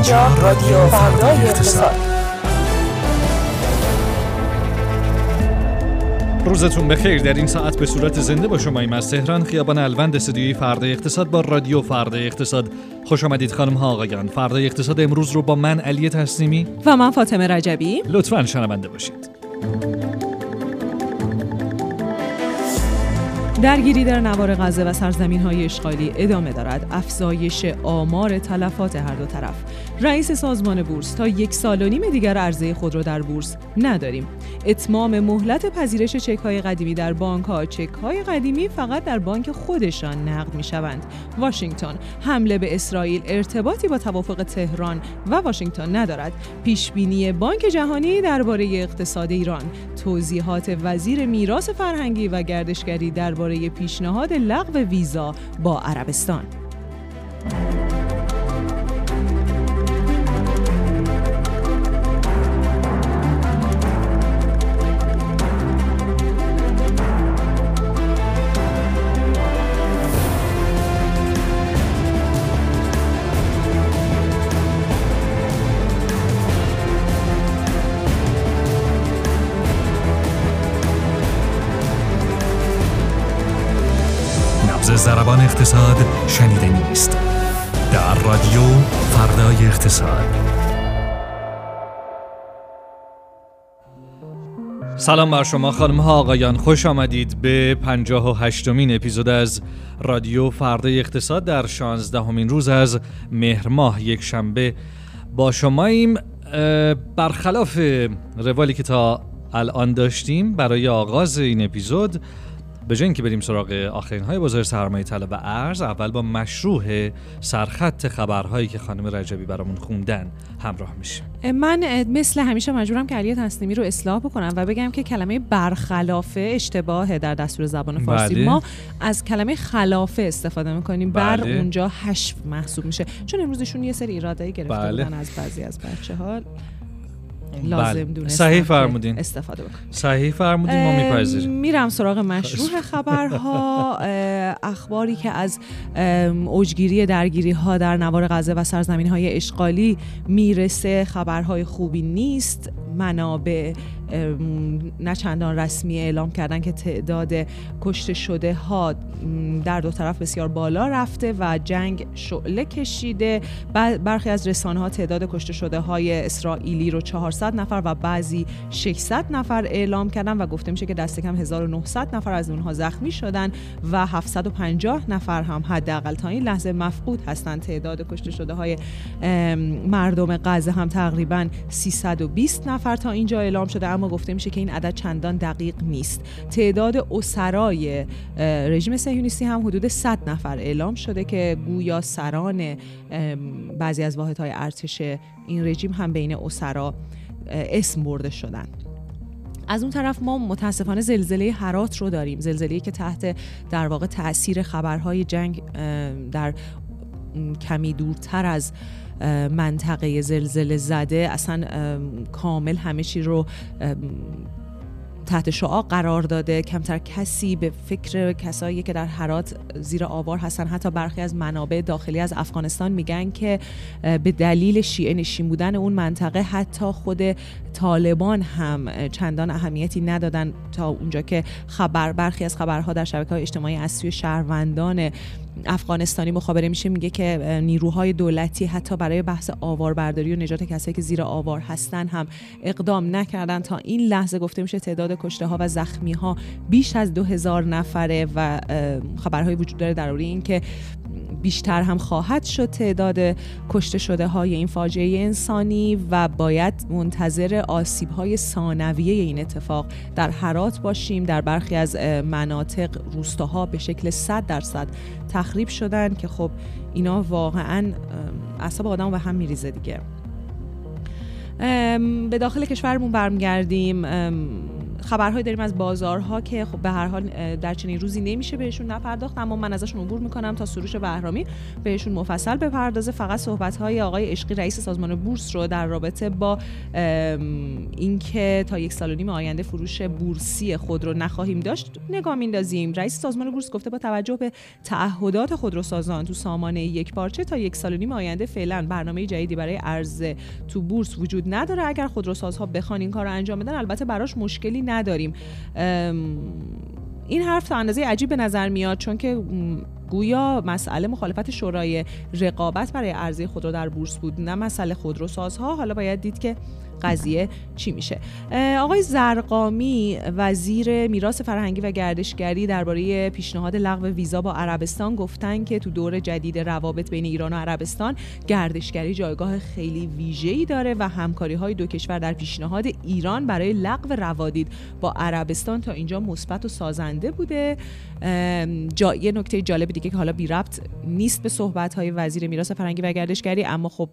اینجا رادیو فردای اقتصاد. روزتون بخیر. در این ساعت به صورت زنده با شما ایم از تهران. خیابان الوند استودیوی فردای اقتصاد با رادیو فردای اقتصاد. خوش آمدید خانم ها آقایان. فردای اقتصاد امروز رو با من علی تسلیمی و من فاطمه رجبی. لطفا شنونده باشید. درگیری در نوار غزه و سرزمین های اشغالی ادامه دارد. افزایش آمار تلفات هر دو طرف. رئیس سازمان بورس تا یک سال و نیم دیگر عرضه خود را در بورس نداریم. اتمام مهلت پذیرش چک های قدیمی در بانک ها چک های قدیمی فقط در بانک خودشان نقد می شوند واشنگتن حمله به اسرائیل ارتباطی با توافق تهران و واشنگتن ندارد. پیش بینی بانک جهانی درباره اقتصاد ایران توضیحات وزیر میراث فرهنگی و گردشگری درباره پیشنهاد لغو ویزا با عربستان. زربان اقتصاد شنیده نیست. در رادیو فردای اقتصاد. سلام بر شما خانم ها آقایان خوش آمدید به 58 مین اپیزود از رادیو فردای اقتصاد در 16 همین روز از مهر ماه یک شنبه. با شماییم برخلاف روالی که تا الان داشتیم برای آغاز این اپیزود به جای اینکه بریم سراغ آخرین های بازار سرمایه طلب و ارز اول با مشروع سرخط خبرهایی که خانم رجبی برامون خوندن همراه میشیم من مثل همیشه مجبورم که علی تسلیمی رو اصلاح بکنم و بگم که کلمه برخلافه اشتباهه در دستور زبان فارسی بله. ما از کلمه خلافه استفاده می‌کنیم بله. بر اونجا حشو محسوب میشه چون امروزشون یه سری ایرادایی گرفته بله. بودن از بعضی از بچه ها لازم بله. صحیح فرمودین. استفاده بکن صحیح فرمودین ما میپذیریم. میرم سراغ مشروع خبرها. اخباری که از اوجگیری درگیری ها در نوار غزه و سرزمین های اشغالی می‌رسه خبرهای خوبی نیست. منابع نه چندان رسمی اعلام کردن که تعداد کشته شده ها در دو طرف بسیار بالا رفته و جنگ شعله کشیده. برخی از رسانه ها تعداد کشته شده های اسرائیلی رو 400 نفر و بعضی 600 نفر اعلام کردن و گفته میشه که دست کم 1900 نفر از اونها زخمی شدن و 750 نفر هم حداقل تا این لحظه مفقود هستند. تعداد کشته شده های مردم غزه هم تقریبا 320 نفر تا اینجا اعلام شده. اما گفته میشه که این عدد چندان دقیق نیست. تعداد اسرای رژیم صهیونیستی هم حدود 100 نفر اعلام شده که گویا سران بعضی از واحدهای ارتش این رژیم هم بین اسرا اسم برده شدن. از اون طرف ما متاسفانه زلزله هرات رو داریم. زلزله که تحت در واقع تاثیر خبرهای جنگ در کمی دورتر از منطقه زلزله زده اصلا کامل همه چی رو تحت شعا قرار داده. کمتر کسی به فکر کسایی که در حرات زیر آوار هستن حتی برخی از منابع داخلی از افغانستان میگن که به دلیل شیعه نشین بودن اون منطقه حتی خود طالبان هم چندان اهمیتی ندادن تا اونجا که خبر برخی از خبرها در شبکه های اجتماعی از شهروندان افغانستانی مخابره میشه میگه که نیروهای دولتی حتی برای بحث آواربرداری و نجات کسایی که زیر آوار هستن هم اقدام نکردن. تا این لحظه گفته میشه تعداد کشته ها و زخمی ها بیش از دو هزار نفره و خبرهای وجود داره در این که بیشتر هم خواهد شد تعداد کشته شده های این فاجعه انسانی و باید منتظر آسیب های ثانویه این اتفاق در حرات باشیم. در برخی از مناطق روستاها به شکل 100 درصد تخریب شدن که خب اینا واقعا اعصاب آدم به هم میریزه دیگه. به داخل کشورمون برمیگردیم. خبرهایی داریم از بازارها که خب به هر حال در چنین روزی نمیشه بهشون نپرداخت اما من ازشون عبور می‌کنم تا سروش بهرامی بهشون مفصل بپردازه. فقط صحبت های آقای عشقی رئیس سازمان بورس رو در رابطه با اینکه تا یک سال و نیم آینده فروش بورسی خود رو نخواهیم داشت نگاه میندازیم رئیس سازمان بورس گفته با توجه به تعهدات خودروسازان تو سامانه یک پارچه تا یک سال و نیم آینده فعلا برنامه جدیدی برای عرضه تو بورس وجود نداره. اگر خودروسازها بخوان این کار انجام بدن البته براش مشکلی نداریم. این حرف تا اندازه عجیب به نظر میاد چون که گویا مسئله مخالفت شورای رقابت برای عرضه خودرو در بورس بود نه مسئله خودروسازها. حالا باید دید که قضیه چی میشه؟ آقای زرقامی وزیر میراث فرهنگی و گردشگری درباره پیشنهاد لغو ویزا با عربستان گفتن که تو دور جدید روابط بین ایران و عربستان گردشگری جایگاه خیلی ویژه‌ای داره و همکاری های دو کشور در پیشنهاد ایران برای لغو روادید با عربستان تا اینجا مثبت و سازنده بوده. جا... یه نکته جالب دیگه که حالا بی ربط نیست به صحبت های وزیر میراث فرهنگی و گردشگری اما خب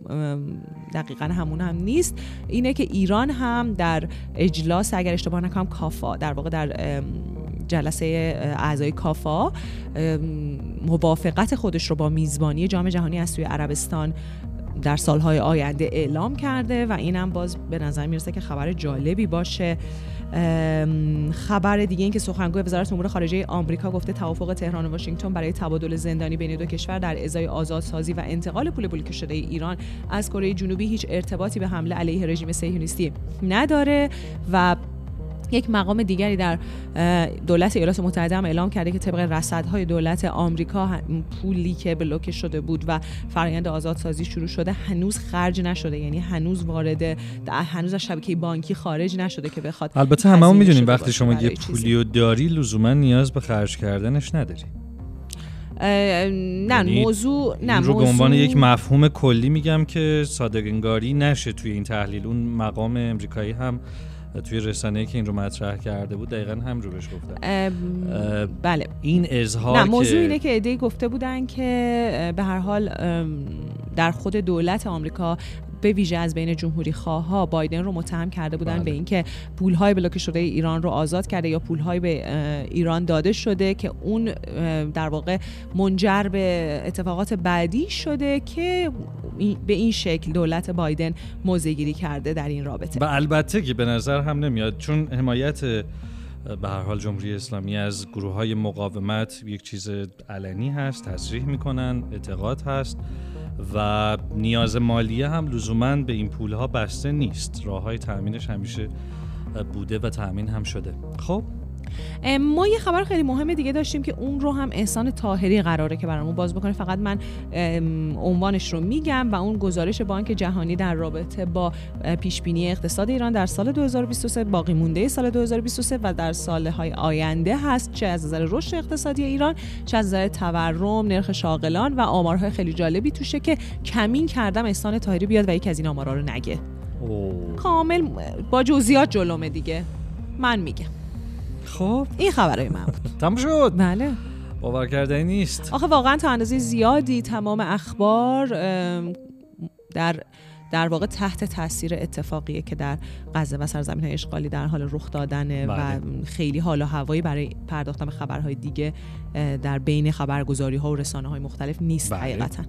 دقیقا همون هم نیست اینه که ایران هم در اجلاس اگر اشتباه نکنم کافا در واقع در جلسه اعضای کافا موافقت خودش رو با میزبانی جام جهانی از سوی عربستان در سالهای آینده اعلام کرده و اینم باز به نظر می‌رسه که خبر جالبی باشه. خبر دیگه این که سخنگوی وزارت امور خارجه آمریکا گفته توافق تهران و واشنگتن برای تبادل زندانی بین دو کشور در ازای آزادسازی و انتقال پول بلوکه شده ایران از کره جنوبی هیچ ارتباطی به حمله علیه رژیم صهیونیستی نداره و یک مقام دیگری در دولت ایالات متحده هم اعلام کرده که طبق رصدهای دولت آمریکا پولی که بلوکه شده بود و فرآیند آزادسازی شروع شده هنوز خرج نشده. یعنی هنوز وارد هنوز از شبکه بانکی خارج نشده که بخواد البته هممون می‌دونیم وقتی شما یه پولی داری لزوما نیاز به خرج کردنش نداری. نه یعنی موضوع نه رو به عنوان یک مفهوم کلی میگم که صادقنگاری نشه توی این تحلیل. اون مقام امریکایی هم توی رسانه‌ای که این رو مطرح کرده بود دقیقا هم رو بهش گفتن بله. این اظهار نه موضوع اینه که ایده گفته بودن که به هر حال در خود دولت آمریکا به ویژه از بین جمهوری خواه بایدن رو متهم کرده بودن بله. به اینکه پول های بلوکه شده ایران رو آزاد کرده یا پول های به ایران داده شده که اون در واقع منجر به اتفاقات بعدی شده که به این شکل دولت بایدن موزگیری کرده در این رابطه و البته که به نظر هم نمیاد چون حمایت به هر حال جمهوری اسلامی از گروه های مقاومت یک چیز علنی هست تصریح می‌کنن اعتقاد هست و نیاز مالیه هم لزوما به این پول ها بسته نیست. راه های تأمینش همیشه بوده و تأمین هم شده. خب ما یه خبر خیلی مهم دیگه داشتیم که اون رو هم احسان تاهری قراره که برامون باز بکنه. فقط من عنوانش رو میگم و اون گزارش بانک جهانی در رابطه با پیش بینی اقتصاد ایران در سال 2023 باقی مونده سال 2023 و در سالهای آینده هست چه از نظر رشد اقتصادی ایران چه از نظر تورم نرخ شاغلان و آمارهای خیلی جالبی توشه که کمین کردم احسان تاهری بیاد و یکی از این آمارها رو نگه. کامل با جزئیات جلومه دیگه. من میگم. خب این خبرهای من بود. تموم شد؟ بله. باور کردنی نیست. آخه واقعا تا اندازه زیادی تمام اخبار در در واقع تحت تاثیر اتفاقیه که در غزه و سرزمین های اشغالی در حال رخ دادنه و بله. خیلی حال و هوایی برای پرداختن به خبرهای دیگه در بین خبرگزاری ها و رسانه های مختلف نیست بله. حقیقتا.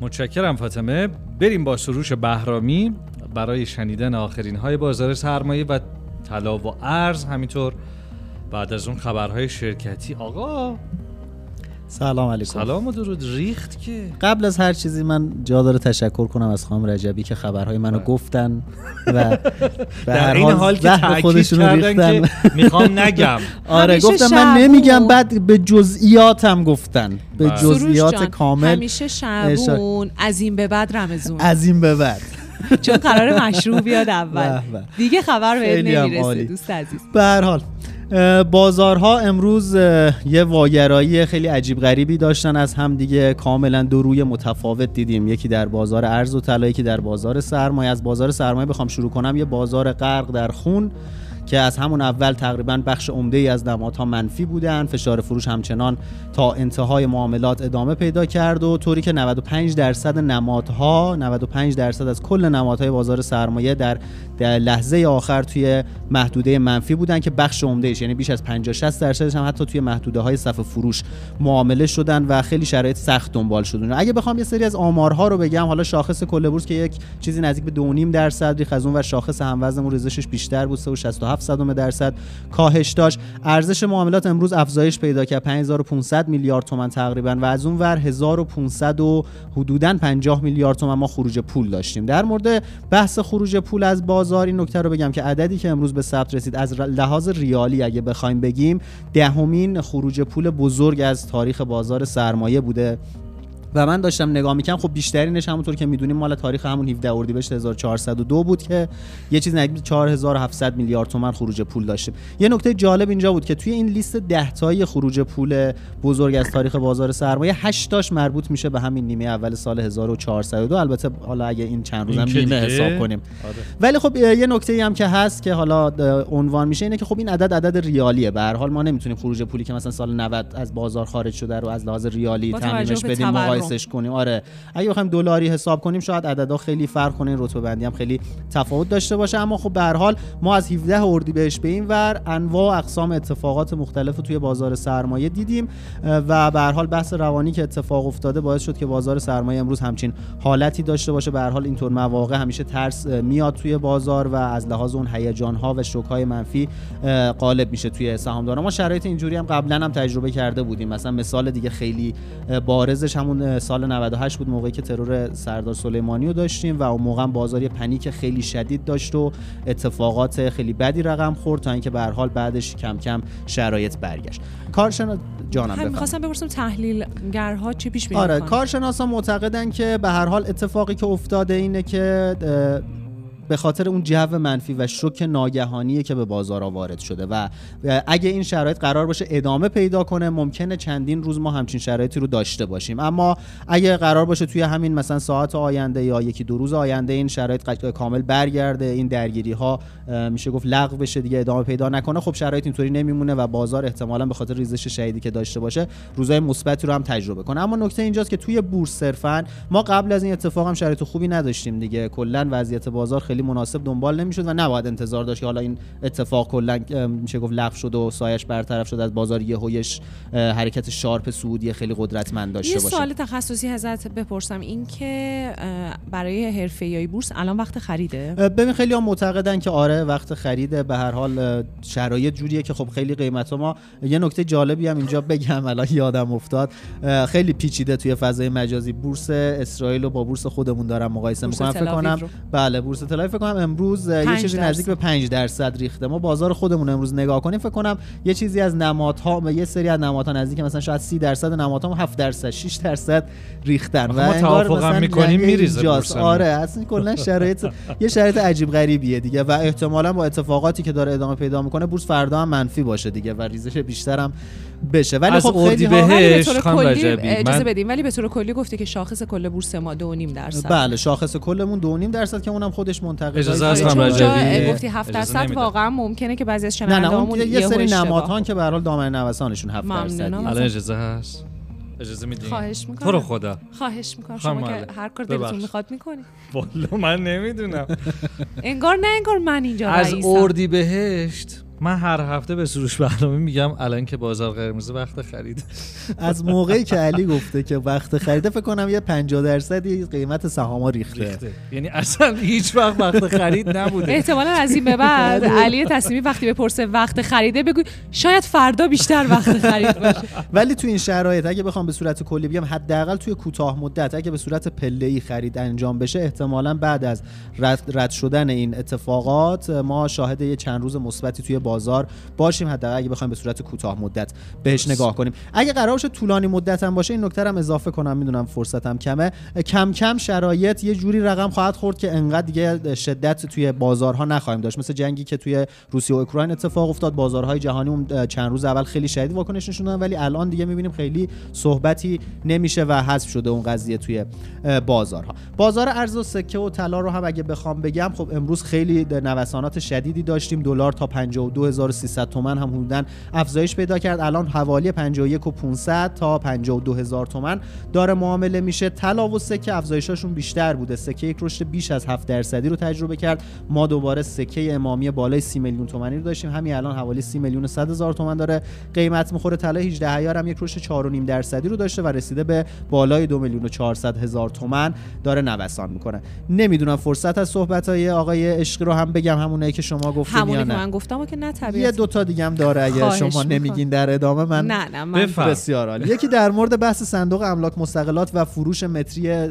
متشکرم فاطمه. بریم با سروش بهرامی. برای شنیدن آخرین های بازار سرمایه و طلا و ارز همینطور. بعد از اون خبرهای شرکتی. آقا. سلام علیکم. سلام و درود. ریخت که. قبل از هر چیزی من جا داره تشکر کنم از خانم رجبی که خبرهای منو بله. گفتن و به هر حال, حال که خودشون ریختن. می‌خوام نگم. آره گفتم من نمیگم بعد به جزئیاتم گفتن. به بله. جزئیات کامل. همیشه شبون از این به بعد رمزون. از این به بعد. چون قرار مشروع بیاد اول. دیگه خبر به نمی‌رسه دوست عزیز. به هر حال بازارها امروز یه واگرایی خیلی عجیب غریبی داشتن. از هم دیگه کاملا دو روی متفاوت دیدیم. یکی در بازار ارز و طلا یکی در بازار سرمایه. از بازار سرمایه بخوام شروع کنم. یه بازار غرق در خون که از همون اول تقریبا بخش عمده ای از نمادها منفی بودن. فشار فروش همچنان تا انتهای معاملات ادامه پیدا کرد و طوری که 95 درصد نمادها 95 درصد از کل نمادهای بازار سرمایه در, در لحظه آخر توی محدوده منفی بودن که بخش عمدهش یعنی بیش از 50 60 درصدش هم حتی توی محدوده های صف فروش معامله شدن و خیلی شرایط سخت دنبال شدن اگه بخوام یه سری از آمارها رو بگم حالا شاخص کل بورس که یک چیزی نزدیک به 2.5 درصد ریخ از اون و شاخص هموزنمون ریزشش بیشتر بود 3.67 صدم درصد. کاهش داشت. ارزش معاملات امروز افزایش پیدا کرد 5500 میلیارد تومان تقریبا و از اون ور 1500 و حدودا 50 میلیارد تومان ما خروج پول داشتیم. در مورد بحث خروج پول از بازار این نکته رو بگم که عددی که امروز به ثبت رسید از لحاظ ریالی اگه بخوایم بگیم دهمین خروج پول بزرگ از تاریخ بازار سرمایه بوده. و من داشتم نگاه می‌کنم خب بیشترینش همونطور که می‌دونیم مال تاریخ همون 17 اردیبهشت 1402 بود که یه چیز نزدیک 4700 میلیارد تومان خروج پول داشتیم. یه نکته جالب اینجا بود که توی این لیست 10 تایی خروج پول بزرگ از تاریخ بازار سرمایه 8 تاش مربوط میشه به همین نیمه اول سال 1402 البته حالا اگه این چند روزم نیمه حساب کنیم. آره. ولی خب یه نکته ای هم که هست که حالا عنوان میشه اینه که خب این عدد عدد ریالیه. به هر حال ما نمی‌تونیم خروج پولی که مثلا سال 90 از بازار خارج شده رو از لحاظ ریالی تعمیمش بدیم مقایسش کنیم. آره. اگه بخوایم دلاری حساب کنیم شاید عددا خیلی فرق کنه رتبه بندی هم خیلی تفاوت داشته باشه. اما خب به هر حال ما از 17 اردیبهشت به این ور انواع اقسام اتفاقات مختلف توی بازار سرمایه دیدیم. و به هر حال بحث روانی که اتفاق افتاده باعث شد که بازار سرمایه امروز همچین حالتی داشته باشه. به هر حال اینطور مواقع همیشه ترس میاد توی بازار و از لحاظ اون هیجان ها و شوک های منفی غالب میشه توی سهامدارا. ما شرایط اینجوری هم قبلا هم تجربه کرده بودیم. مثلا مثال دیگه خیلی بارزش همون سال 98 بود موقعی که ترور سردار سلیمانی رو داشتیم و اون موقع بازار پنیک خیلی شدید داشت و اتفاقات خیلی بدی رقم خورد تا اینکه به هر حال بعدش کم کم شرایط برگشت. کارشناس جانم بفرمایید. می‌خواستم بپرسم تحلیلگرها چی پیش بینی آره کارشناسا معتقدن که به هر حال اتفاقی که افتاده اینه که به خاطر اون جو منفی و شوک ناگهانیه که به بازار وارد شده و اگه این شرایط قرار باشه ادامه پیدا کنه ممکنه چندین روز ما همچین شرایطی رو داشته باشیم. اما اگه قرار باشه توی همین مثلا ساعت آینده یا یکی دو روز آینده این شرایط کامل برگرده این درگیری ها میشه گفت لغو بشه دیگه ادامه پیدا نکنه خب شرایط اینطوری نمیمونه و بازار احتمالا به خاطر ریزش شدیدی که داشته باشه روزهای مثبتی رو هم تجربه کنه. اما نکته اینجاست که توی بورس صرفا ما قبل از این اتفاق هم شرایط خوبی نداشتیم دیگه. کلا وضعیت بازار خیلی مناسب دنبال نمی‌شد و نباید انتظار داشت که حالا این اتفاق کلا میشه گفت لغو شد و سایش برطرف شد از بازار یهویش حرکت شارپ سعودی خیلی قدرتمند داشته باشه یه سوال تخصصی ازت بپرسم این که برای حرفه‌ای بورس الان وقت خریده؟ ببین خیلی هم معتقدن که آره وقت خریده. به هر حال شرایط جوریه که خب خیلی قیمت ما یه نکته جالبی هم اینجا بگم الان یادم افتاد. خیلی پیچیده توی فضای مجازی. بورس اسرائیل و با بورس خودمون دارم مقایسه می‌کنم. فکر کنم بله بورس تل‌آویو فکر کنم امروز یه چیزی نزدیک به 5 درصد ریخته. ما بازار خودمون امروز نگاه کنیم فکر کنم یه چیزی از نمادها و یه سری از نمادها نزدیک مثلا شاید 30 درصد نمادها 7 درصد 6 درصد ریختن. و ما توافق می‌کنیم میریزه آره اصلا کلا شرایط یه شرایط عجیب غریبیه دیگه. و احتمالا با اتفاقاتی که داره ادامه پیدا می‌کنه بورس فردا هم منفی باشه دیگه و ریزش بیشتر هم بشه. ولی خب خیلی بهش اجازه بدیم ولی به طور کلی گفتی که شاخص کل بورس ما 2.5 درصد. بله شاخص کلمون 2.5 درصد که اونم خودش منتقد اجازه خانم رجبی؟ گفتی 7 درصد واقعا ممکنه که بعضی از شنوندهامون یه سری نمادهان که به هر حال دامنه نوسانشون 7 درصد الان اجازه هست؟ اجازه میدین؟ خواهش می‌کنم تو رو خدا. خواهش می‌کنم. شما که هر کار دلتون می‌خواد می‌کنی. والا من نمی‌دونم. انگار نه انگار من اینجا از اردی بهشت من هر هفته به سروش برنامه میگم الان که بازار قرمز وقت خرید. از موقعی که علی گفته که وقت خریده فکر کنم یه 50 درصدی قیمت سهام ریخته. ریخته. یعنی اصلا هیچ وقت وقت خرید نبوده. احتمالا از این به بعد علی تصمیمی وقتی بپرسه وقت خریده بگو شاید فردا بیشتر وقت خرید باشه. ولی تو این شرایط اگه بخوام به صورت کلی بگم حداقل توی کوتاه مدت اگه به صورت پله خرید انجام بشه احتمالا بعد از رد, رد شدن این اتفاقات ما شاهد یه چند روز مثبتی توی بازار باشیم حداقل اگه بخوایم به صورت کوتاه مدت بهش نگاه کنیم. اگه قرار باشه طولانی مدت هم باشه این نکته هم اضافه کنم می‌دونم فرصتم کمه. کم کم شرایط یه جوری رقم خواهد خورد که انقدر دیگه شدت توی بازارها نخواهیم داشت. مثل جنگی که توی روسیه و اوکراین اتفاق افتاد. بازارهای جهانی اون چند روز اول خیلی شدید واکنش نشون ولی الان دیگه می‌بینیم خیلی صحبتی نمیشه و حذف شده اون قضیه توی بازارها. بازار ارز و سکه و طلا رو هم اگه بخوام بگم خب امروز خیلی نوسانات شدیدی داشتیم. دلار تا 52300 تومان هم حدودا افزایش پیدا کرد. الان حوالی 51 و 500 تا 52000 تومان داره معامله میشه. طلا و سکه افزایشاشون بیشتر بوده. سکه یک رشد بیش از 7 درصدی رو تجربه کرد. ما دوباره سکه امامی بالای 30 میلیون تومانی رو داشتیم. همین الان حوالی 30 میلیون و 100 هزار تومان داره. قیمت می‌خوره. طلا 18 عیار هم یک رشد 4.5 درصدی رو داشته و رسیده به بالای 2 میلیون و 400 هزار تومان داره نوسان می‌کنه. نمی‌دونم فرصت از صحبت های آقای عشقی رو هم بگم. همونایی که شما گفتین همونی یا که من گفتم و که نه طبیعتا یه دوتا دیگه هم داره اگه شما. نمیگین در ادامه من نه نه من بفرما. بسیار عالی. یکی در مورد بحث صندوق املاک مستقلات و فروش متری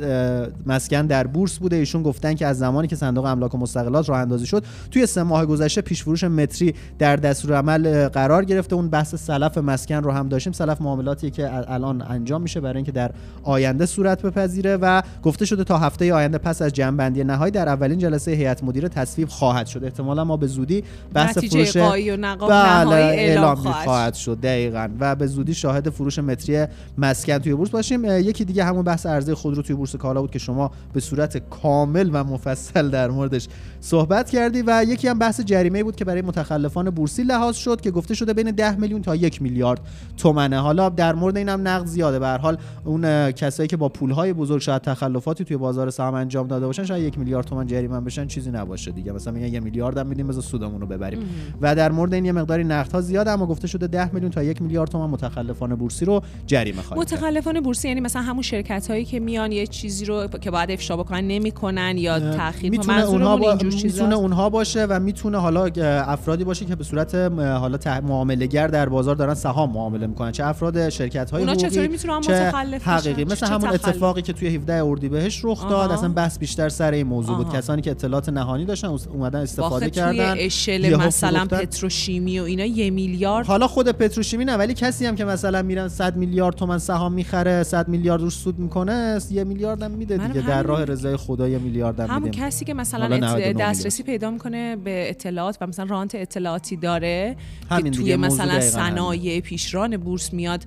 مسکن در بورس بوده. ایشون گفتن که از زمانی که صندوق املاک مستقلات راه اندازی شد توی سه ماه گذشته پیش فروش متری در دستور عمل قرار گرفته. اون بحث سلف مسکن رو هم داشتیم. سلف معاملاتی که ال- الان انجام میشه برای اینکه در آینده صورت بپذیره و گفته شده تا هفته آینده پس از جمع‌بندی نهایی در اولین جلسه هیئت مدیره تصویب خواهد شد. احتمالا ما به زودی بحث فروش و نقاب بله نهایی اعلام اعلام خواهد خواهد شد. دقیقا. و به زودی شاهد فروش متری مسکن توی بورس باشیم. یکی دیگه همون بحث عرضه خودرو توی بورس کالا بود که شما به صورت کامل و مفصل در موردش صحبت کردی و یکی هم بحث جریمه بود که برای متخلفان بورسی لحاظ شد که گفته شده بین 10 میلیون تا یک میلیارد تومنه. حالا در مورد این هم نقد زیاده. به حال اون کسایی که با پولهای بزرگ شاید تخلفاتی توی بازار سهام انجام داده باشن شاید یک میلیارد تومن جریمه بشن چیزی نباشه دیگه. مثلا میگن یه میلیارد هم میدیم بذار سودمون رو ببریم و در مورد این یه مقداری نقدها زیاده اما گفته شده 10 میلیون تا یک میلیارد تومن متخلفان بورسی رو جریمه خواهید کرد. متخلفان بورسی یعنی مثلا همون شرکت هایی که میان یه چیزی رو که باید افشا بکنن نمی‌کنن یا تاخیر می‌تونه اونها با... اینجور چیزاست؟ می‌تونه اونها باشه و می‌تونه حالا افرادی باشه که به صورت حالا معامله گر در بازار دارن سهام معامله می‌کنن چه افراد شرکت های حقوقی چطوری می‌تونن چه متخلف بشن؟ حقیقی مثل همون تخلف؟ اتفاقی که توی 17 اردیبهشت رخ داد آها. اصلا بحث بیشتر سر این موضوع بود آها. کسانی که اطلاعات نهانی داشتن اومدن استفاده کردن توی اشل یهو مثلا. پتروشیمی و اینا یه میلیارد حالا خود پتروشیمی نه ولی کسی هم که مثلا میرن 100 میلیارد تومن سهام می‌خره 100 میلیارد روش سود می‌کنه یه میلیارد هم میده دیگه در راه. رضای خدا یه میلیارد هم همون میدیم کسی که مثلا حالا ات- 99 دسترسی پیدا می‌کنه به اطلاعات و مثلا رانت اطلاعاتی داره که توی مثلا. صنایع پیشران بورس میاد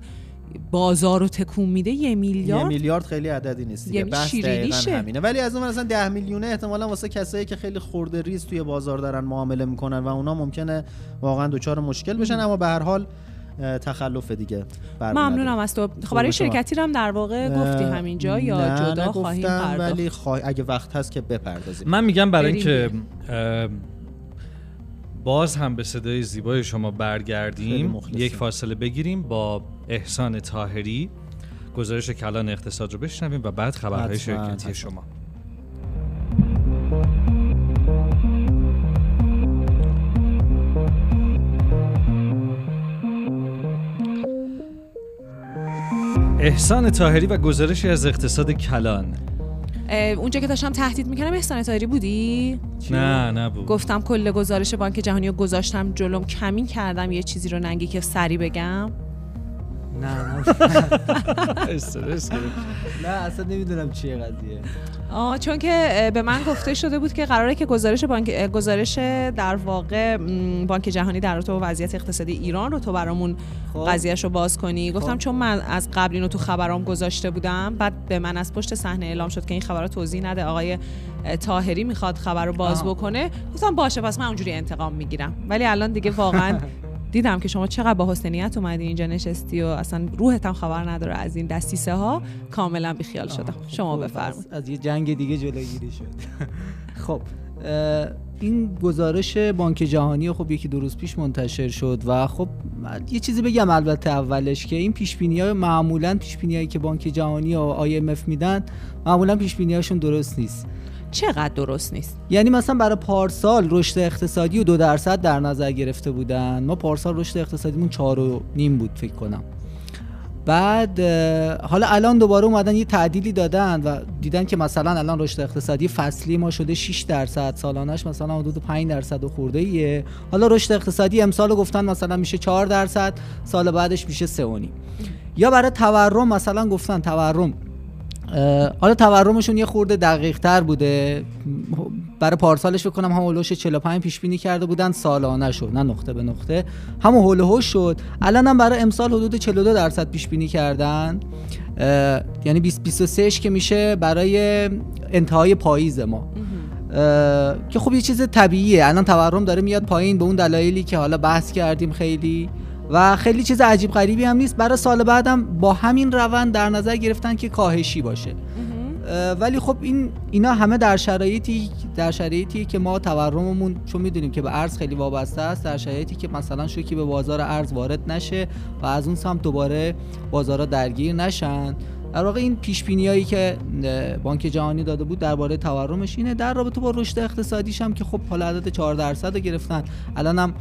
بازار رو تکون میده یه یه میلیارد میلیارد خیلی عددی نیست دیگه. یعنی شیرینیشه. همینه. ولی از اون مثلا 10 میلیونه احتمالا واسه کسایی که خیلی خورده ریز توی بازار دارن معامله می‌کنن و اونا ممکنه واقعا دچار مشکل بشن. اما به هر حال تخلف دیگه ممنونم از تو. خب برای. شرکتی رو هم در واقع گفتی همینجا یا جدا خواهیم پرداخت. ولی خواهی اگه وقت هست که بپردازیم. من میگم برای اینکه باز هم به صدای زیبای شما برگردیم. یک فاصله بگیریم با احسان تاهری گزارش کلان اقتصاد رو بشنویم و بعد خبرهای شرکتی حتما. شما. احسان تاهری و گزارشی از اقتصاد کلان. اونجا که داشتم تهدید می‌کنم احسان تایری بودی؟ نه نبود. گفتم کل گزارش بانک جهانی رو گذاشتم جلوم کمین کردم یه چیزی رو ننگی که سری بگم. نه استرس. نه اصلا نمی‌دونم چیه قضیه آه چون که به من گفته شده بود که قراره که گزارش بانک گزارش در واقع بانک جهانی در رابطه با وضعیت اقتصادی ایران رو تو برامون خب. قضیهش رو باز کنی گفتم خب. چون من از قبل اینو تو خبرام گذاشته بودم بعد به من از پشت صحنه اعلام شد که این خبر رو توضیح نده آقای اه، تاهری می‌خواد خبر رو باز. بکنه گفتم باشه پس من اونجوری انتقام می‌گیرم ولی الان دیگه واقعا دیدم که شما چقدر با حسن نیت اومدی اینجا نشستی و اصلا روحت هم خبر نداره از این دستیسه ها. کاملا بیخیال شدم. شما خب، بفرمایید. از, یه جنگ دیگه جلوگیری شد. خب این گزارش بانک جهانی خب یکی دو روز پیش منتشر شد و خب یه چیزی بگم البته اولش که این پیش بینی های معمولا پیش بینی که بانک جهانی و IMF میدن معمولا پیش بینی هاشون درست نیست. چقدر درست نیست؟ یعنی مثلا برای پارسال رشد اقتصادی و دو درصد در نظر گرفته بودن. ما پارسال رشد اقتصادیمون چهار و نیم بود فکر کنم. بعد حالا الان دوباره اومدن یه تعدیلی دادن و دیدن که مثلا الان رشد اقتصادی فصلی ما شده 6 درصد سالانش مثلا حدود 5 درصد و خورده ایه حالا رشد اقتصادی امسال گفتن مثلا میشه 4 درصد سال بعدش میشه 3 یا برای تورم مثلا گفتن تورم حالا تورمشون یه خورده دقیق تر بوده. برای پارسالش بکنم هم هولوش 45 پیش بینی کرده بودن سالانه شد نه نقطه به نقطه. همون هولوش شد. الان هم برای امسال حدود 42 درصد پیش بینی کردن یعنی 20 23 که میشه برای انتهای پاییز ما. که خب یه چیز طبیعیه. الان تورم داره میاد پایین به اون دلایلی که حالا بحث کردیم خیلی. و خیلی چیز عجیب غریبی هم نیست. برای سال بعدم با همین روند در نظر گرفتن که کاهشی باشه. ولی خب این اینا همه در شرایطی در شرایطی که ما تورممون چون می‌دونیم که به ارز خیلی وابسته است در شرایطی که مثلا شوکی به بازار ارز وارد نشه و از اون سمت دوباره بازارا درگیر نشن. در واقع این پیش هایی که بانک جهانی داده بود درباره تورمش اینه. در رابطه با رشد اقتصادیش هم که خب حالا عدد 4 درصد رو گرفتن. الان هم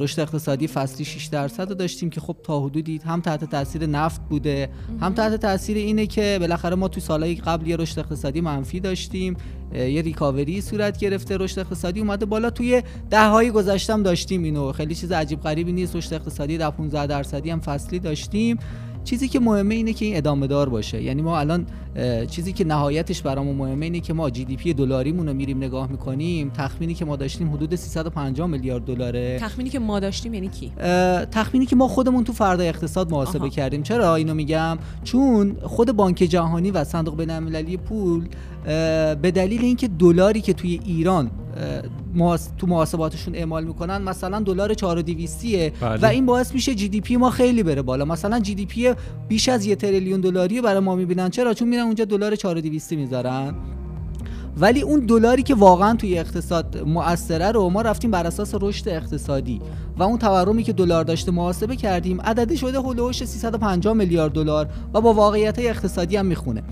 رشد اقتصادی فصلی 6 درصد رو داشتیم که خب تا حدودی هم تحت تاثیر نفت بوده هم تحت تاثیر اینه که بالاخره ما تو سالهای قبل یه رشد اقتصادی منفی داشتیم. یه ریکاوری صورت گرفته رشد اقتصادی اومده بالا. توی ده های گذشتم داشتیم اینو. خیلی چیز عجیب غریبی نیست. رشد اقتصادی در 15 درصدی هم فصلی داشتیم. چیزی که مهمه اینه که این ادامه دار باشه. یعنی ما الان چیزی که نهایتش برامون مهمه اینه که ما جی دی پی دلاریمون رو میریم نگاه می‌کنیم. تخمینی که ما داشتیم حدود 350 میلیارد دلاره. تخمینی که ما داشتیم یعنی کی؟ تخمینی که ما خودمون تو فردا اقتصاد محاسبه کردیم. چرا اینو میگم؟ چون خود بانک جهانی و صندوق بین‌المللی پول به دلیل اینکه دلاری که توی ایران تو محاسباتشون اعمال می‌کنن مثلا دلار 4200 بله. و این باعث میشه GDP ما خیلی بره بالا. مثلا GDP بیش از یه تریلیون دلاری برای ما می‌بینن. چرا؟ چون میرن اونجا دلار 4200 می‌ذارن. ولی اون دلاری که واقعا توی اقتصاد مؤثره رو ما رفتیم بر اساس رشد اقتصادی. و اون تورمی که دلار داشته محاسبه کردیم عددی شده حول و حوش 350 میلیارد دلار و با واقعیت اقتصادی هم می‌خونه.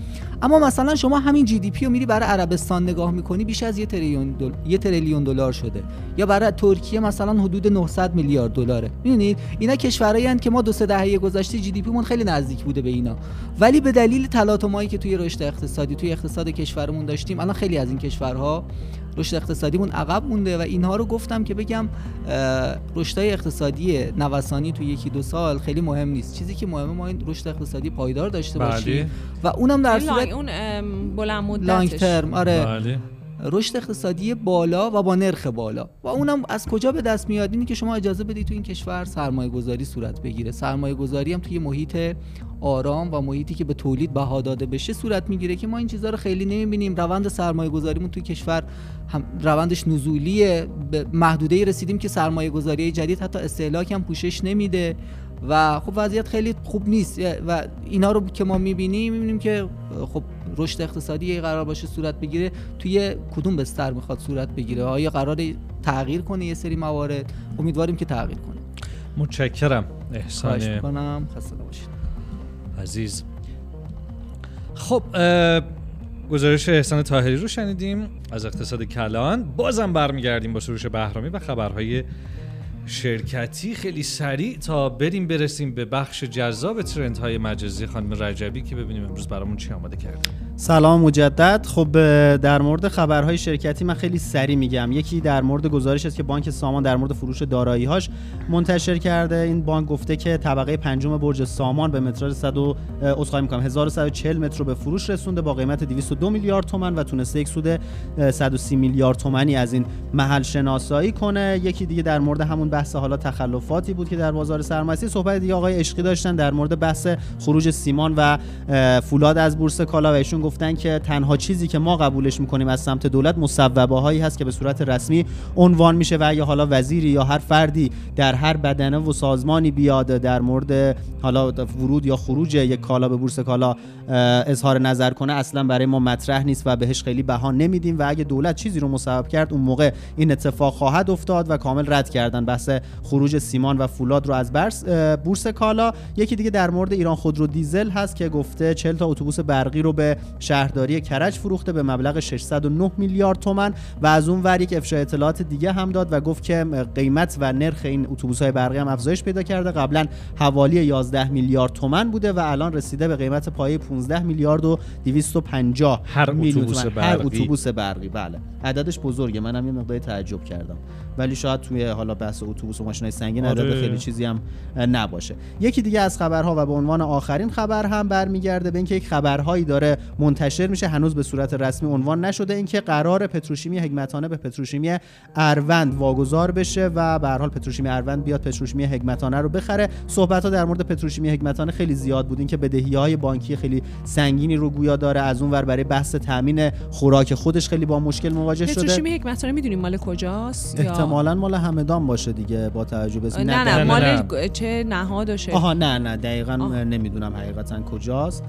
اما مثلا شما همین GDP رو میری برای عربستان نگاه می‌کنی بیش از یه تریلیون دل... دلار شده. یا برای ترکیه مثلا حدود 900 میلیارد دلاره. می‌دونید؟ اینا کشورایی که ما دو سه دهه گذشته جی دی مون خیلی نزدیک بوده به اینا. ولی به دلیل تلاطمایی که توی رشد اقتصادی توی اقتصاد کشورمون داشتیم الان خیلی از این کشورها رشد اقتصادیمون عقب مونده و اینها رو گفتم که بگم رشدهای اقتصادی نوسانی تو یکی دو سال خیلی مهم نیست چیزی که مهمه ما این رشد اقتصادی پایدار داشته بله. باشیم و اونم در صورت اون بلند مدتش لانگ ترم آره بله. رشد اقتصادی بالا و با نرخ بالا. و اونم از کجا به دست میاد؟ اینی که شما اجازه بدید تو این کشور سرمایه گذاری صورت بگیره. سرمایه گذاری هم توی محیط آرام و محیطی که به تولید بها داده بشه صورت می‌گیره که ما این چیزها رو خیلی نمی‌بینیم. روند سرمایه گذاریمون توی کشور هم روندش نزولیه. به محدوده رسیدیم که سرمایه گذاری جدید حتی استهلاک هم پوشش نمیده و خب وضعیت خیلی خوب نیست. و اینا رو که ما می‌بینیم می‌بینیم که خب رشد اقتصادی قرار باشه صورت بگیره توی کدوم بستر می‌خواد صورت بگیره؟ آیا قرار تغییر کنه یه سری موارد؟ امیدواریم که تغییر کنه. متشکرم. احسان کنم خسته باشید عزیز. خب گزارش احسان تاهری رو شنیدیم. از اقتصاد کلان بازم برمیگردیم با سروش بهرامی و خبرهای شرکتی خیلی سریع تا بریم برسیم به بخش جذاب ترند های مجازی خانم رجبی که ببینیم امروز برامون چی آماده کرده سلام مجدد. خب در مورد خبرهای شرکتی من خیلی سریع میگم. یکی در مورد گزارش است که بانک سامان در مورد فروش هاش منتشر کرده. این بانک گفته که طبقه پنجم برج سامان به متر 100 اسخای می‌کنم 1140 متر رو به فروش رسونده با قیمت 202 میلیارد تومان و تونسته یک سود 130 میلیارد تومانی از این محل شناسایی کنه. یکی دیگه در مورد همون بحث حالا تخلفاتی بود که در بازار سرمایه‌ای صحبت دیگه آقای عشقی داشتن در مورد بحث خروج سیمان و فولاد از بورس کالا و ایشون گفتن که تنها چیزی که ما قبولش می‌کنیم از سمت دولت مصوبه هایی هست که به صورت رسمی عنوان میشه و یا حالا وزیری یا هر فردی در هر بدنه و سازمانی بیاد در مورد حالا ورود یا خروج یک کالا به بورس کالا اظهار نظر کنه اصلا برای ما مطرح نیست و بهش خیلی بها نمیدیم و اگه دولت چیزی رو مصوب کرد اون موقع این اتفاق خواهد افتاد و کامل رد کردن. بحث خروج سیمان و فولاد رو از بورس کالا. یکی دیگه در مورد ایران خودرو دیزل هست که گفته 40 تا اتوبوس برقی رو به شهرداری کرج فروخته به مبلغ 609 میلیارد تومن و از اون ور یک افشای اطلاعات دیگه هم داد و گفت که قیمت و نرخ این اتوبوس های برقی هم افزایش پیدا کرده قبلا حوالی 11 میلیارد تومن بوده و الان رسیده به قیمت پایه 15 میلیارد و 250 هر اتوبوس. برقی. هر اتوبوس برقی بله عددش بزرگه منم یه مقدار تعجب کردم ولی شاید توی حالا بحث اتوبوس و ماشینای سنگین عدد آره. خیلی چیزی هم نباشه یکی دیگه از خبرها و به عنوان آخرین خبر هم برمیگرده به اینکه یک خبرهایی داره منتشر میشه هنوز به صورت رسمی عنوان نشده. اینکه قرار پتروشیمی حکمتانه به پتروشیمی اروند واگذار بشه و به هر حال پتروشیمی اروند بیاد پتروشیمی حکمتانه رو بخره. صحبت ها در مورد پتروشیمی حکمتانه خیلی زیاد بود. اینکه بدهی های بانکی خیلی سنگینی رو گویا داره. از اون ور برای بحث تامین خوراک خودش خیلی با مشکل مواجه شده. پتروشیمی حکمتانه می‌دونیم مال کجاست یا- احتمالا مال همدان باشه دیگه با توجه به نه نه, نه، نه، مال. چه نهاد و شکل آها نه نه دقیقا آه. نمی‌دونم حقیقتا کجاست.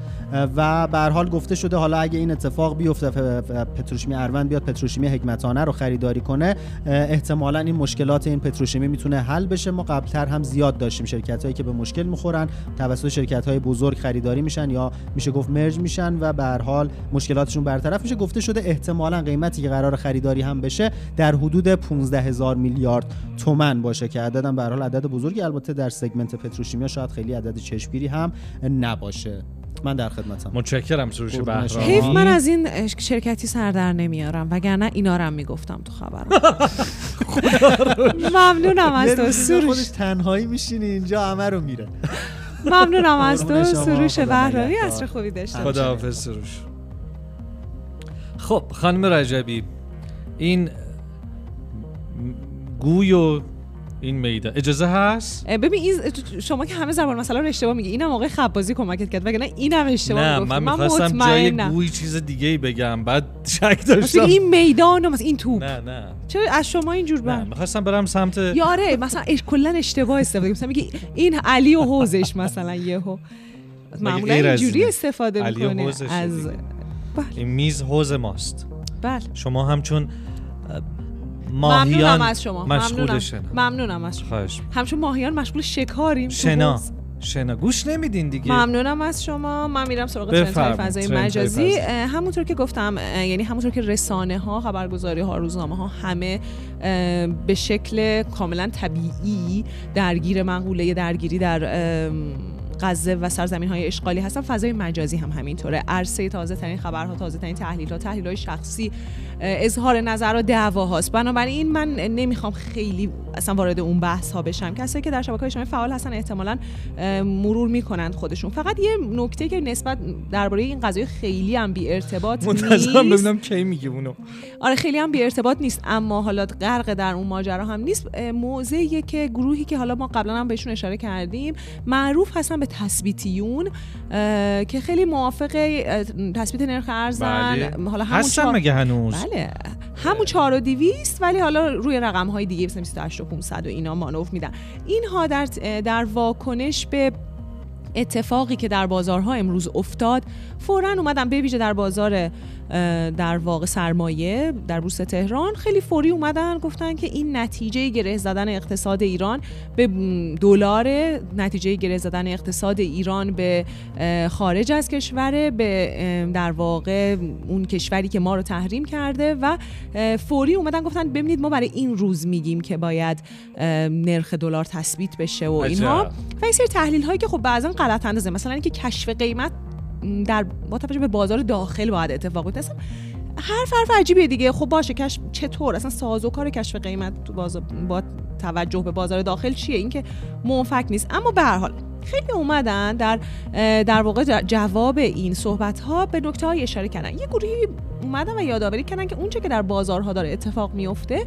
و به هر حال گفته شده حالا اگه این اتفاق بیفته پتروشیمی اروند بیاد پتروشیمی حکمتانه رو خریداری کنه احتمالا این مشکلات این پتروشیمی می‌تونه حل بشه. ما قبلتر هم زیاد داشتیم شرکت هایی که به مشکل می‌خورن توسط شرکت های بزرگ خریداری میشن یا میشه گفت مرج میشن و به حال مشکلاتشون برطرف میشه. گفته شده احتمالا قیمتی که قرار خریداری هم بشه در حدود 15 هزار میلیارد تومن باشه که عددم به حال عدد بزرگی البته در سگمنت پتروشیمیا شاید خیلی عدد چشمگیری هم نباشه. من در خدمتم متشکرم سروش. بهرامی حیف من از این شرکتی سر در نمیارم وگرنه اینا رو هم می‌گفتم تو خبرم ممنونم از تو روزی خودش سروش تنهایی میشینی اینجا همه رو میره ممنونم از تو. سروش بهرامی. عصر خوبی همچنین. خداحافظ سروش خب خانم رجبی این گوی و این میدان اجازه هست؟ ببین این شما که همه زبان مثلا رو اشتباه میگی. اینم آقای خبازی کمکت کرد وگرنه اینم اشتباه نه من می‌خواستم جای. گوی چیز دیگه ای بگم. بعد شک داشتم این میدان مثلا این توپ. نه نه. چرا از شما اینجور بر می‌خواستم برم سمت یا آره مثلا اش... کلا اشتباه استفاده مثلا میگی این علی و حوزش مثلا یهو. معمولا اینجوری؟ استفاده می‌کنه از. بله. این میز حوز ماست. بله. شما همچون ممنونم ماهیان از شما. مشغول ممنونم شنا. ممنونم از شما. خواهش همچون ماهیان مشغول شکاریم شنا. شنا. گوش نمیدین دیگه. ممنونم از شما. من میرم سراغ ترندهای. فضای مجازی. همونطور که گفتم یعنی همونطور که رسانه ها خبرگزاری ها روزنامه ها همه به شکل کاملا طبیعی درگیر مقوله درگیری در غزه و سرزمین های اشغالی هستن. فضای مجازی هم همینطوره. عرصه تازه ترین خبرها تازه ترین تحلیل ها تحلیل های شخصی اظهار نظر و دعوا هاست. بنابراین من نمی‌خوام خیلی اصلا وارد اون بحث ها بشم. کسایی که در شبکه اجتماعی فعال هستن احتمالاً مرور می‌کنند خودشون. فقط یه نکته که نسبت درباره این قضیه خیلی هم بی ارتباط نیست. ببینم کی میگه اونو. آره خیلی هم بی ارتباط نیست اما حالا غرق در اون ماجرا هم نیست. موضعیه که گروهی که حالا ما قبلا هم بهشون اشاره کردیم معروف هستن به تثبیتیون که خیلی موافق تثبیت نرخ ارزن. بله. حالا همون هستن مگه هنوز؟ بله. همون 4 و 200 ولی حالا روی رقم های دیگه مثل 28 و 500 و اینا مانور میدن. اینها در در واکنش به اتفاقی که در بازارها امروز افتاد فورا اومدن به ویژه در بازار در واقع سرمایه در بورس تهران خیلی فوری اومدن گفتن که این نتیجه گره زدن اقتصاد ایران به دلار نتیجه گره زدن اقتصاد ایران به خارج از کشور به در واقع اون کشوری که ما رو تحریم کرده و فوری اومدن گفتن ببینید ما برای این روز میگیم که باید نرخ دلار تثبیت بشه و اینها. و این سری تحلیل هایی که خب بعضا غلط اندازه. مثلا اینکه کشف قیمت در با توجه به بازار داخل باید اتفاق بیفته. اصلا حرف حرف عجیبیه دیگه. خب باشه کشف چطور؟ اصلا سازوکار کشف قیمت تو بازار با توجه به بازار داخل چیه؟ اینکه منفک نیست. اما به هر حال خیلی اومدن در در واقع جواب این صحبت ها به نکته های اشاره کردن. یه گروهی اومدن و یادآوری کردن که اونچه که در بازارها داره اتفاق میفته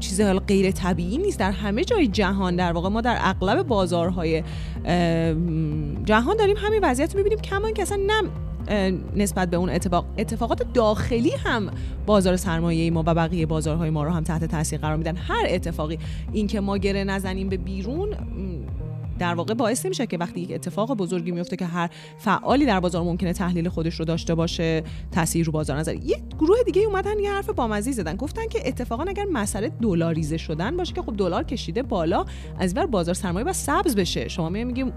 چیز حالا غیر طبیعی نیست. در همه جای جهان در واقع ما در اغلب بازارهای جهان داریم همین وضعیت رو می‌بینیم کما که اصلا نم نسبت به اون اتفاق اتفاقات داخلی هم بازار سرمایه ما و بقیه بازارهای ما رو هم تحت تاثیر قرار میدن. هر اتفاقی اینکه ما گره نزنیم به بیرون در واقع باعث میشه که وقتی یک اتفاق بزرگی میفته که هر فعالی در بازار ممکنه تحلیل خودش رو داشته باشه تاثیر رو بازار نظر یه گروه دیگه اومدن یه حرف بامزه زدن. گفتن که اتفاقا اگر مسئله دلاریزه شدن باشه که خب دلار کشیده بالا از ور بازار سرمایه با سبز بشه. شما میگیم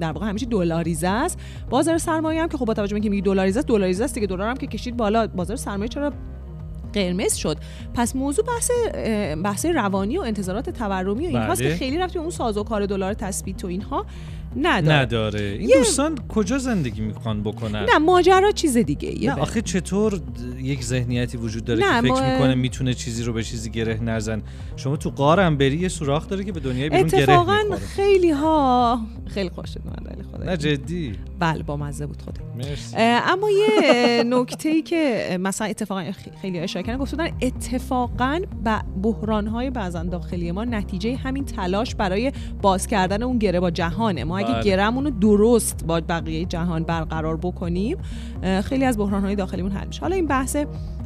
در واقع همیشه دلاریزه است. بازار سرمایه هم که خب با توجه به اینکه میگی دلاریزه است دلاریزه است دیگه. دلار هم که کشید بالا بازار سرمایه چرا قرمز شد. پس موضوع بحث بحث روانی و انتظارات تورمی و اینهاست بله. که خیلی رفتی اون سازوکار دلار تثبیت و اینها نداره, نداره. این یه- دوستان کجا زندگی می‌خوان بکنن؟ نه ماجرا چیز دیگه نه آخه چطور یک ذهنیتی وجود داره نه، که فکر ما- می‌کنه می‌تونه چیزی رو به چیزی گره نزن؟ شما تو قارم بری یه سوراخ داره که به دنیای بیرون گره اتفاقا خیلی ها خیلی خوش ولی خدا نه جدی. بله با مزه بود اه، اما یه نکته ای که مثلا اتفاقا خیلی اشاره کردن گفتن اتفاقا بحران های بعضا داخلی ما نتیجه همین تلاش برای باز کردن اون گره با جهانه. ما اگه بله. گرمون رو درست با بقیه جهان برقرار بکنیم خیلی از بحران های داخلیمون حل میشه. حالا این بحث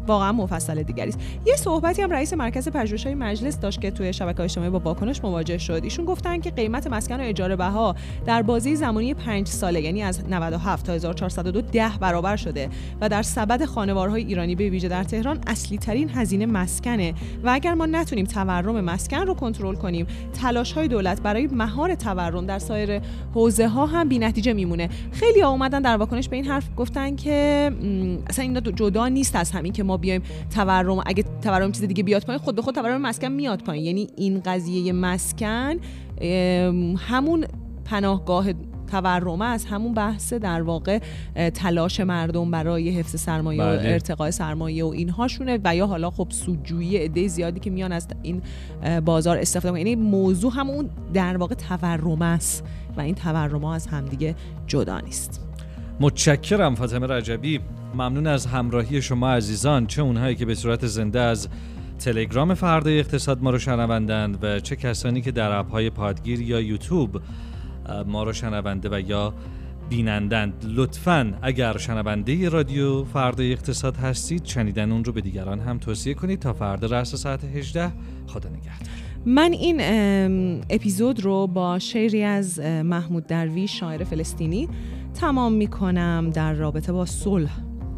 واقعا مفصل دیگری است. یه صحبتی هم رئیس مرکز پژوهش‌های مجلس داشت که توی شبکه اجتماعی با واکنش مواجه شد. ایشون گفتن که قیمت مسکن و اجاره بها در بازی زمانی 5 ساله یعنی از 97 تا 1402 ده برابر شده و در سبد خانوارهای ایرانی به ویژه در تهران اصلی ترین هزینه مسکنه و اگر ما نتونیم تورم مسکن رو کنترل کنیم تلاش های دولت برای مهار تورم در سایر حوزه ها هم بی نتیجه میمونه. خیلی اومدن در واکنش به این حرف گفتن که اصلا اینا جدا نیست از همین که ما بیایم تورم اگه تورم چیز دیگه بیاد پایین خود به خود تورم مسکن میاد پایین. یعنی این قضیه مسکن همون پناهگاه تورم است همون بحث در واقع تلاش مردم برای حفظ سرمایه و بله. ارتقاء سرمایه و اینهاشونه و یا حالا خب سودجویی عده زیادی که میان از این بازار استفاده یعنی موضوع همون در واقع تورم است و این تورم ها از همدیگه جدا نیست. متشکرم فاطمه رجبی. ممنون از همراهی شما عزیزان. چه اونهایی که به صورت زنده از تلگرام فردا اقتصاد ما رو شنوندند و چه کسانی که در اپهای پادگیر یا یوتیوب ما رو شنونده و یا بینندند. لطفا اگر شنونده رادیو فردا اقتصاد هستید شنیدن اون رو به دیگران هم توصیه کنید تا فردا رأس ساعت 18 خدا نگهدار. من این اپیزود رو با شعری از محمود درویش شاعر فلسطینی تمام می کنم در رابطه با صلح.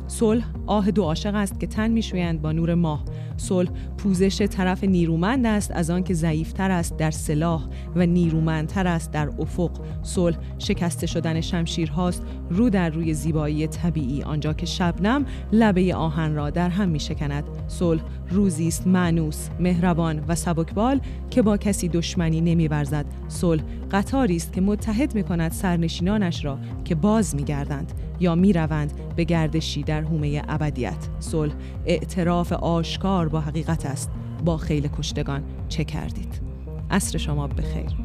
صلح آه دو عاشق است که تن میشویند با نور ماه. صلح پوزش طرف نیرومند است از آن که ضعیفتر است در سلاح و نیرومندتر است در افق. صلح شکسته شدن شمشیرهاست رو در روی زیبایی طبیعی. آنجا که شبنم لبه آهن را در هم می شکند صلح روزی است معنوس مهربان و سبکبال که با کسی دشمنی نمی ورزد صلح قطاری است که متحد می کند سرنشینانش را که باز می گردند یا می روند به گردشی در حومه ابدیت. صلح اعتراف آشکار با حقیقت است. با خیل کشتگان چه کردید؟ عصر شما بخیر.